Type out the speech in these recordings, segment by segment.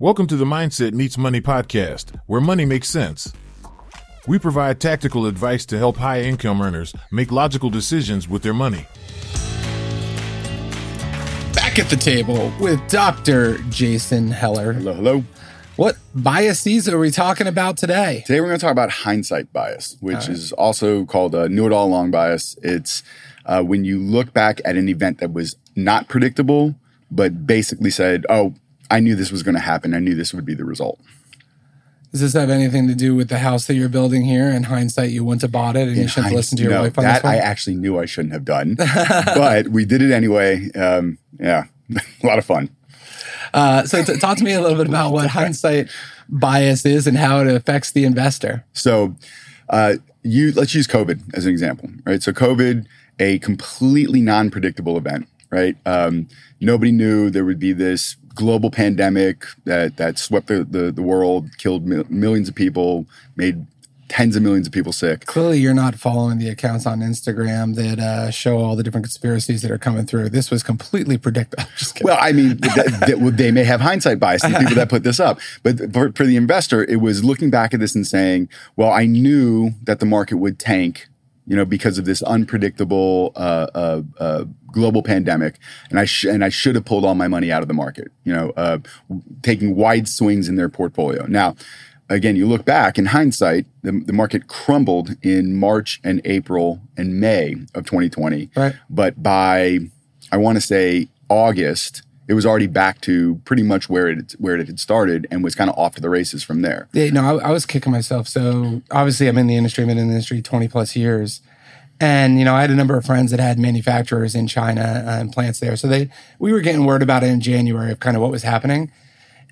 Welcome to the Mindset Meets Money podcast, where money makes sense. We provide tactical advice to help high income earners make logical decisions with their money. Back at the table with Dr. Jason Heller. Hello, hello. What biases are we talking about today? Today we're going to talk about hindsight bias, which right. is also called a knew it all along bias. It's uh, when you look back at an event that was not predictable, but basically said, "Oh, I knew this was going to happen. I knew this would be the result." Does this have anything to do with the house that you're building here? In hindsight, you wouldn't have bought it, and In you shouldn't listen to your no, wife on that. I actually knew I shouldn't have done, but we did it anyway. Um, yeah, a lot of fun. Uh, so, t- talk to me a little bit about what hindsight bias is and how it affects the investor. So, uh, you let's use COVID as an example, right? So, COVID, a completely non-predictable event, right? Um, nobody knew there would be this global pandemic that that swept the the, the world, killed millions of people, made tens of millions of people sick. Clearly, you're not following the accounts on Instagram that uh, show all the different conspiracies that are coming through. This was completely predictable. well, I mean, they, they, may have hindsight bias, the people that put this up. But for, for the investor, it was looking back at this and saying, well, I knew that the market would tank you know, because of this unpredictable uh, uh, uh, global pandemic, and I sh- and I should have pulled all my money out of the market. You know, uh, taking wide swings in their portfolio. Now, again, you look back in hindsight, the, the market crumbled in March and April and May of 2020. Right. But by, I want to say August, it was already back to pretty much where it where it had started and was kind of off to the races from there. Yeah, no, I, I was kicking myself. So obviously, I'm in the industry. I've been in the industry 20 plus years. And you know, I had a number of friends that had manufacturers in China uh, and plants there. So they, we were getting word about it in January of kind of what was happening.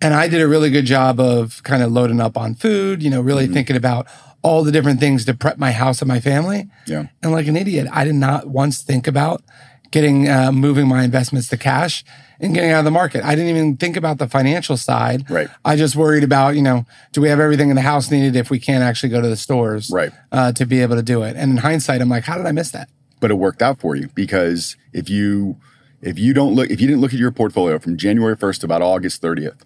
And I did a really good job of kind of loading up on food, you know, really mm-hmm. thinking about all the different things to prep my house and my family. Yeah. And like an idiot, I did not once think about getting, uh, moving my investments to cash and getting out of the market. I didn't even think about the financial side. Right. I just worried about, you know, do we have everything in the house needed if we can't actually go to the stores right. Uh, to be able to do it? And in hindsight, I'm like, how did I miss that? But it worked out for you because if you, if you don't look, if you didn't look at your portfolio from January 1st to about August 30th,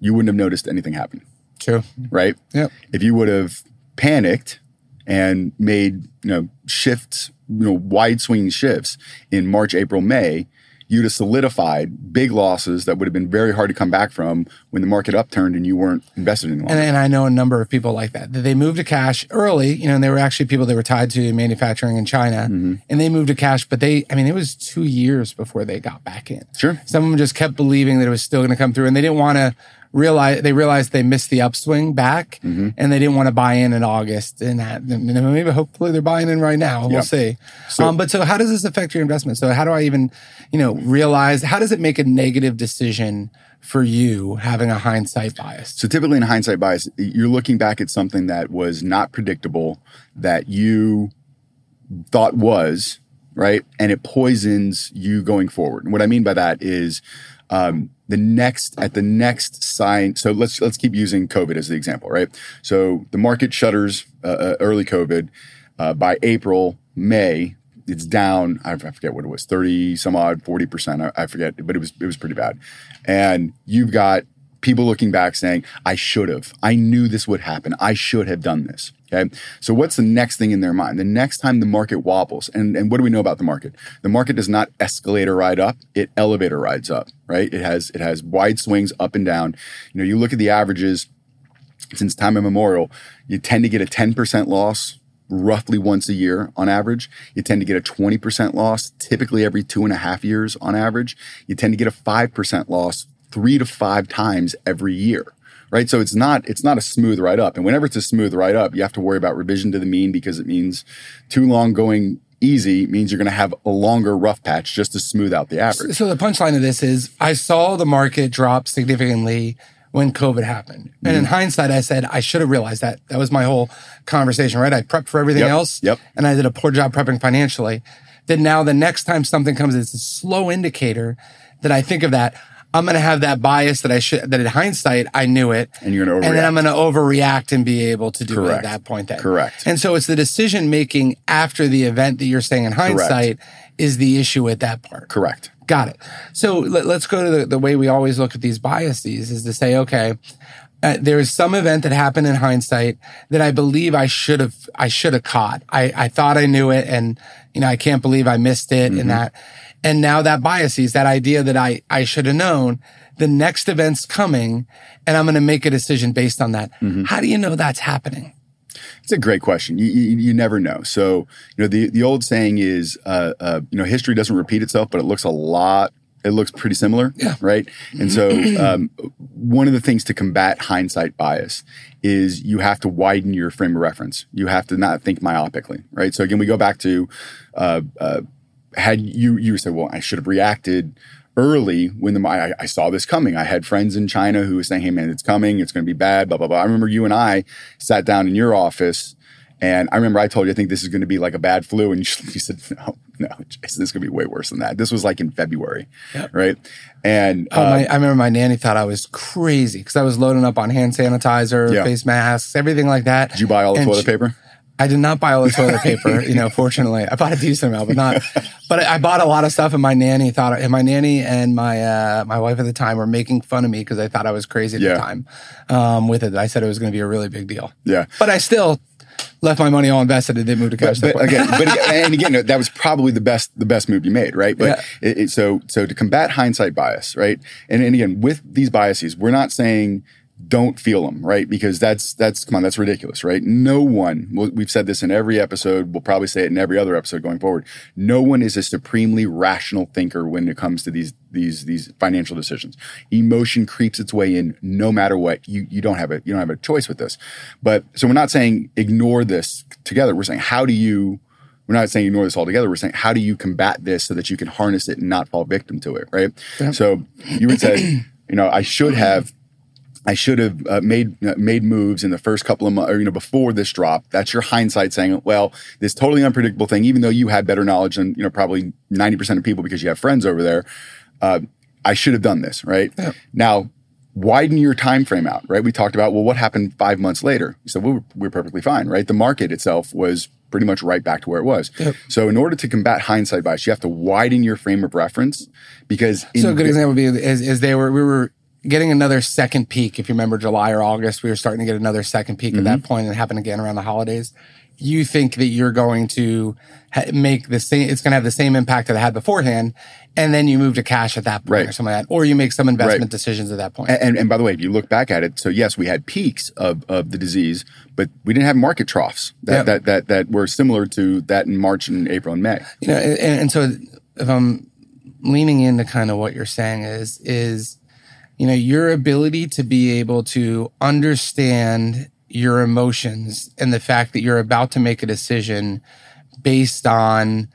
you wouldn't have noticed anything happen. True. Right? Yep. If you would have panicked and made, you know, shifts, you know, wide swinging shifts in March, April, May, you'd have solidified big losses that would have been very hard to come back from when the market upturned and you weren't invested in And, and, I know a number of people like that. They moved to cash early, you know, and they were actually people that were tied to manufacturing in China mm-hmm. and they moved to cash, but they, I mean, it was two years before they got back in. Sure. Some of them just kept believing that it was still going to come through and they didn't want to realize they realized they missed the upswing back mm-hmm. and they didn't want to buy in in August and that and maybe hopefully they're buying in right now. We'll yep. see. So, um, but so how does this affect your investment? So how do I even, you know, realize how does it make a negative decision for you having a hindsight bias? So typically in hindsight bias, you're looking back at something that was not predictable that you thought was, right? And it poisons you going forward. And what I mean by that is um, the next at the next sign. So let's let's keep using COVID as the example, right? So the market shutters uh, uh, early COVID. Uh, by April, May, it's down. I forget what it was, thirty some odd, forty percent. I, I forget, but it was it was pretty bad. And you've got people looking back saying, "I should have. I knew this would happen. I should have done this." Okay. So what's the next thing in their mind? The next time the market wobbles, and, and what do we know about the market? The market does not escalator ride up, it elevator rides up, right? It has it has wide swings up and down. You know, you look at the averages since time immemorial, you tend to get a 10% loss roughly once a year on average. You tend to get a 20% loss typically every two and a half years on average. You tend to get a 5% loss three to five times every year right? So it's not it's not a smooth ride up. And whenever it's a smooth ride up, you have to worry about revision to the mean because it means too long going easy means you're going to have a longer rough patch just to smooth out the average. So the punchline of this is I saw the market drop significantly when COVID happened. And mm-hmm. in hindsight, I said, I should have realized that. That was my whole conversation, right? I prepped for everything yep. else. Yep. And I did a poor job prepping financially. Then now the next time something comes, it's a slow indicator that I think of that. I'm going to have that bias that I should, that in hindsight, I knew it. And you're going to And then I'm going to overreact and be able to do Correct. it at that point then. Correct. And so it's the decision making after the event that you're saying in hindsight Correct. is the issue with that part. Correct. Got it. So let, us go to the, the way we always look at these biases is to say, okay, uh, there is some event that happened in hindsight that I believe I should have I should have caught. I, I thought I knew it, and you know I can't believe I missed it, mm-hmm. and that, and now that biases, that idea that I I should have known, the next event's coming, and I'm going to make a decision based on that. Mm-hmm. How do you know that's happening? It's a great question. You, you, you, never know. So, you know, the, the old saying is, uh, uh, you know, history doesn't repeat itself, but it looks a lot it looks pretty similar, yeah. right? And so, um, one of the things to combat hindsight bias is you have to widen your frame of reference. You have to not think myopically, right? So again, we go back to uh, uh, had you you said, well, I should have reacted early when the I, I, saw this coming. I had friends in China who were saying, "Hey, man, it's coming. It's going to be bad." Blah blah blah. I remember you and I sat down in your office and I remember I told you, I think this is going to be like a bad flu. And you, said, no, no, Jason, this is going to be way worse than that. This was like in February. Yep. Right. And oh, my, um, I remember my nanny thought I was crazy because I was loading up on hand sanitizer, yeah. face masks, everything like that. Did you buy all the and toilet she, paper? I did not buy all the toilet paper, you know, fortunately. I bought a decent amount, but not, but I bought a lot of stuff and my nanny thought, and my nanny and my, uh, my wife at the time were making fun of me because they thought I was crazy at yeah. the time, um, with it. I said it was going to be a really big deal. Yeah. But I still left my money all invested and didn't move to cash. But, but again, but again, and again, that was probably the best the best move you made, right? But yeah. it, it, so so to combat hindsight bias, right? And and again, with these biases, we're not saying don't feel them, right? Because that's that's come on, that's ridiculous, right? No one. We've said this in every episode. We'll probably say it in every other episode going forward. No one is a supremely rational thinker when it comes to these these these financial decisions. Emotion creeps its way in no matter what. You you don't have a you don't have a choice with this. But so we're not saying ignore this together. We're saying how do you we're not saying ignore this altogether. We're saying how do you combat this so that you can harness it and not fall victim to it, right? So you would say, you know, I should have I should have uh, made uh, made moves in the first couple of months, or you know, before this drop. That's your hindsight saying, well, this totally unpredictable thing, even though you had better knowledge than you know probably ninety percent of people because you have friends over there. Uh, I should have done this, right? Yeah. Now, widen your time frame out, right? We talked about well, what happened five months later? So we were, we are perfectly fine, right? The market itself was pretty much right back to where it was. Yep. So in order to combat hindsight bias, you have to widen your frame of reference because. So a good example would be as, is they were we were getting another second peak. If you remember July or August, we were starting to get another second peak mm-hmm. at that mm-hmm. point and it happened again around the holidays. You think that you're going to ha- make the same, it's going to have the same impact that it had beforehand. And then you move to cash at that point right. or something like that. Or you make some investment right. decisions at that point. And, and, and, by the way, if you look back at it, so yes, we had peaks of, of the disease, but we didn't have market troughs that, yep. that, that, that were similar to that in March and April and May. You know, and, and so if I'm leaning into kind of what you're saying is, is, you know, your ability to be able to understand your emotions and the fact that you're about to make a decision based on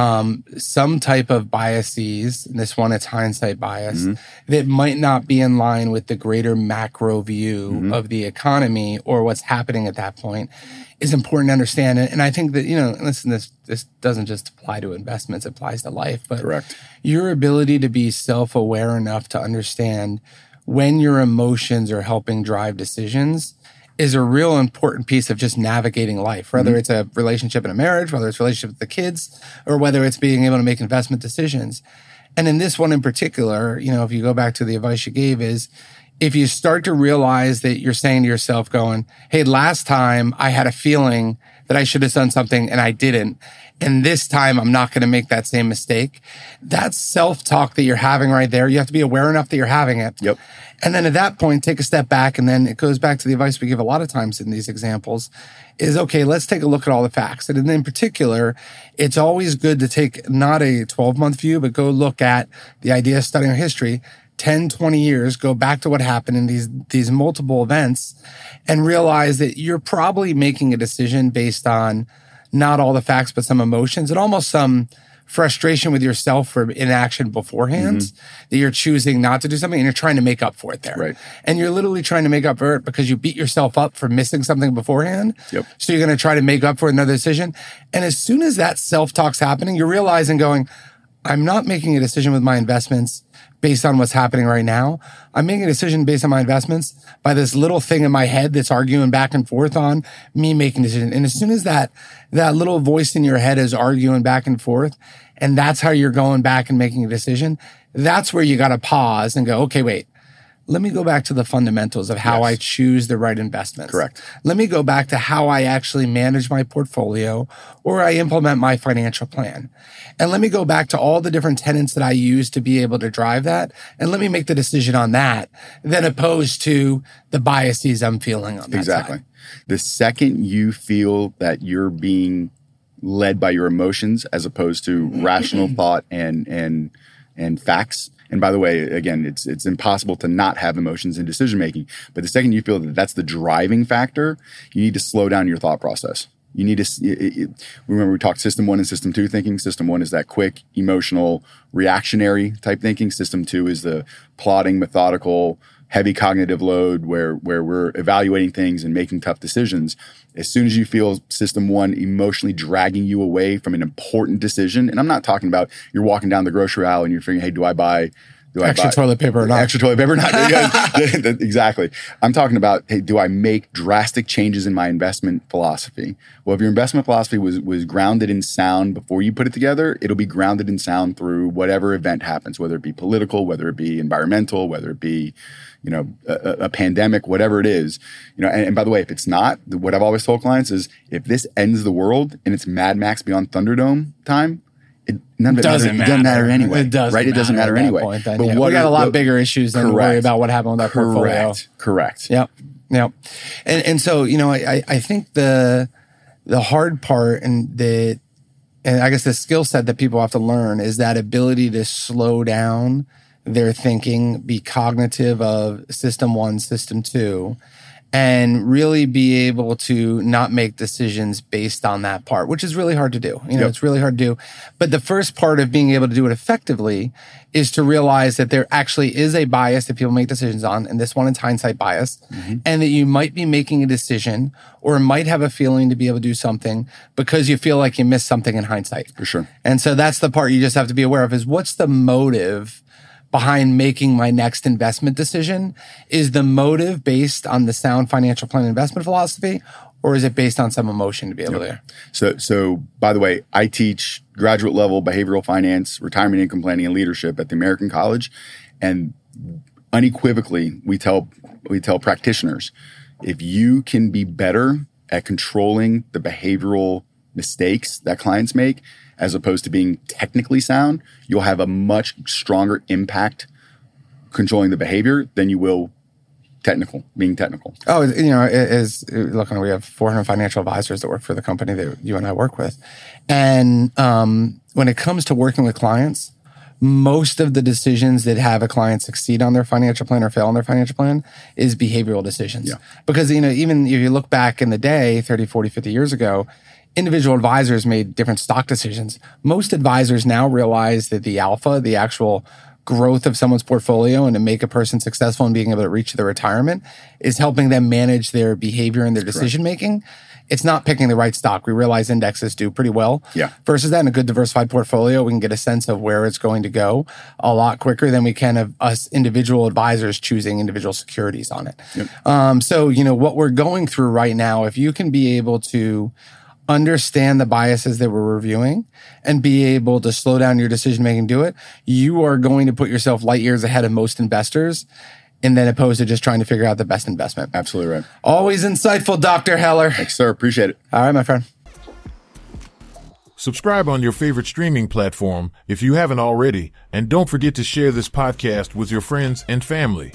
um, some type of biases. And this one, it's hindsight bias mm-hmm. that might not be in line with the greater macro view mm-hmm. of the economy or what's happening at that point is important to understand. And I think that, you know, listen, this, this doesn't just apply to investments, it applies to life, but Correct. your ability to be self aware enough to understand when your emotions are helping drive decisions is a real important piece of just navigating life, whether mm-hmm. it's a relationship in a marriage, whether it's a relationship with the kids, or whether it's being able to make investment decisions. And in this one in particular, you know, if you go back to the advice you gave is if you start to realize that you're saying to yourself going, Hey, last time I had a feeling that I should have done something and I didn't. And this time I'm not going to make that same mistake. That self talk that you're having right there. You have to be aware enough that you're having it. Yep. And then at that point, take a step back. And then it goes back to the advice we give a lot of times in these examples is okay, let's take a look at all the facts. And in particular, it's always good to take not a 12 month view, but go look at the idea of studying history. 10, 20 years, go back to what happened in these, these multiple events and realize that you're probably making a decision based on not all the facts, but some emotions and almost some, frustration with yourself for inaction beforehand mm-hmm. that you're choosing not to do something and you're trying to make up for it there. Right. And you're literally trying to make up for it because you beat yourself up for missing something beforehand. Yep. So you're going to try to make up for another decision. And as soon as that self talk's happening, you're realizing going, I'm not making a decision with my investments based on what's happening right now. I'm making a decision based on my investments by this little thing in my head that's arguing back and forth on me making a decision. And as soon as that, that little voice in your head is arguing back and forth, and that's how you're going back and making a decision, that's where you got to pause and go, okay, wait, let me go back to the fundamentals of how yes. I choose the right investments. Correct. Let me go back to how I actually manage my portfolio or I implement my financial plan. And let me go back to all the different tenants that I use to be able to drive that. And let me make the decision on that than opposed to the biases I'm feeling on that. Exactly. Side. The second you feel that you're being led by your emotions as opposed to mm-hmm. rational thought and, and, and facts, and by the way, again, it's it's impossible to not have emotions in decision making. But the second you feel that that's the driving factor, you need to slow down your thought process. You need to it, it, remember we talked system one and system two thinking. System one is that quick, emotional, reactionary type thinking. System two is the plotting, methodical, heavy cognitive load where where we're evaluating things and making tough decisions as soon as you feel system one emotionally dragging you away from an important decision and i'm not talking about you're walking down the grocery aisle and you're figuring hey do i buy do extra I buy, toilet paper or not? Extra toilet paper or not? exactly. I'm talking about, hey, do I make drastic changes in my investment philosophy? Well, if your investment philosophy was was grounded in sound before you put it together, it'll be grounded in sound through whatever event happens, whether it be political, whether it be environmental, whether it be, you know, a, a pandemic, whatever it is. You know, and, and by the way, if it's not, what I've always told clients is if this ends the world and it's Mad Max Beyond Thunderdome time, it, none of it doesn't matter. It doesn't matter anyway. It doesn't right? It doesn't matter anyway. Point, then, but yeah. what we got a lot the, bigger issues than correct. to worry about what happened with that correct. portfolio. Correct. Yep. Yep. And and so you know I I think the the hard part and the and I guess the skill set that people have to learn is that ability to slow down their thinking, be cognitive of system one, system two, and really be able to not make decisions based on that part, which is really hard to do. You know, yep. it's really hard to do. But the first part of being able to do it effectively is to realize that there actually is a bias that people make decisions on, and this one is hindsight bias, mm-hmm. and that you might be making a decision or might have a feeling to be able to do something because you feel like you missed something in hindsight. For sure. And so that's the part you just have to be aware of is what's the motive behind making my next investment decision? Is the motive based on the sound financial plan investment philosophy, or is it based on some emotion to be able yep. to? So, so by the way, I teach graduate level behavioral finance, retirement income planning, and leadership at the American College, and unequivocally, we tell we tell practitioners if you can be better at controlling the behavioral mistakes that clients make as opposed to being technically sound, you'll have a much stronger impact controlling the behavior than you will technical, being technical. Oh, you know, it is look, we have 400 financial advisors that work for the company that you and I work with. And um, when it comes to working with clients, most of the decisions that have a client succeed on their financial plan or fail on their financial plan is behavioral decisions. Yeah. Because, you know, even if you look back in the day, 30, 40, 50 years ago, individual advisors made different stock decisions. Most advisors now realize that the alpha, the actual growth of someone's portfolio and to make a person successful in being able to reach their retirement is helping them manage their behavior and their decision making. It's not picking the right stock. We realize indexes do pretty well. Yeah. Versus that in a good diversified portfolio, we can get a sense of where it's going to go a lot quicker than we can of us individual advisors choosing individual securities on it. Yep. Um, so, you know, what we're going through right now, if you can be able to understand the biases that we're reviewing and be able to slow down your decision making do it, you are going to put yourself light years ahead of most investors and then opposed to just trying to figure out the best investment. Absolutely right. Always insightful, Dr. Heller. Thanks, sir. Appreciate it. All right, my friend. Subscribe on your favorite streaming platform if you haven't already, and don't forget to share this podcast with your friends and family.